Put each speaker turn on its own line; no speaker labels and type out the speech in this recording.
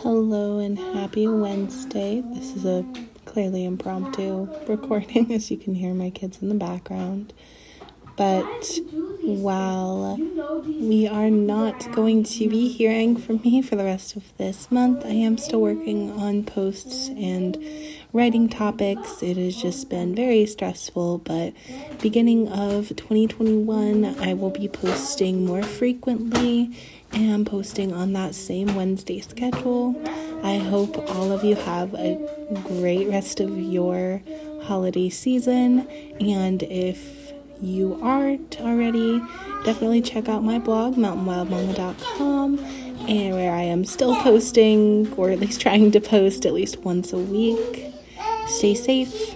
Hello and happy Wednesday. This is a clearly impromptu recording, as you can hear my kids in the background. But while we are not going to be hearing from me for the rest of this month, I am still working on posts and writing topics. It has just been very stressful, but beginning of 2021, I will be posting more frequently and posting on that same Wednesday schedule. I hope all of you have a great rest of your holiday season, and if you aren't already, definitely check out my blog, mountainwildmama.com, and where I am still posting, or at least trying to post at least once a week. Stay safe